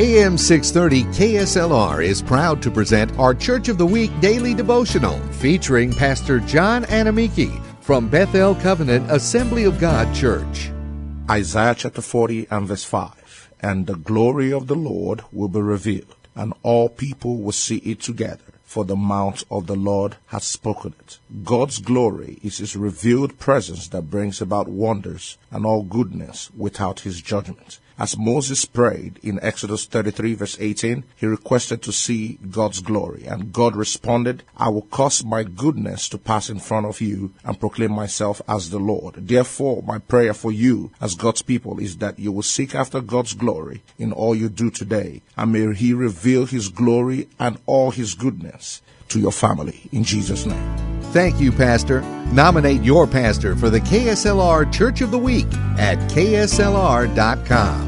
AM 630 KSLR is proud to present our Church of the Week daily devotional featuring Pastor John Anamiki from Bethel Covenant Assembly of God Church. Isaiah chapter 40 and verse 5 And the glory of the Lord will be revealed, and all people will see it together for the mount of the Lord has spoken it. God's glory is his revealed presence that brings about wonders and all goodness without his judgment. As Moses prayed in Exodus 33 verse 18, he requested to see God's glory, and God responded, I will cause my goodness to pass in front of you and proclaim myself as the Lord. Therefore, my prayer for you as God's people is that you will seek after God's glory in all you do today, and may he reveal his glory and all his goodness to your family in Jesus' name. Thank you, Pastor. Nominate your pastor for the KSLR Church of the Week at KSLR.com.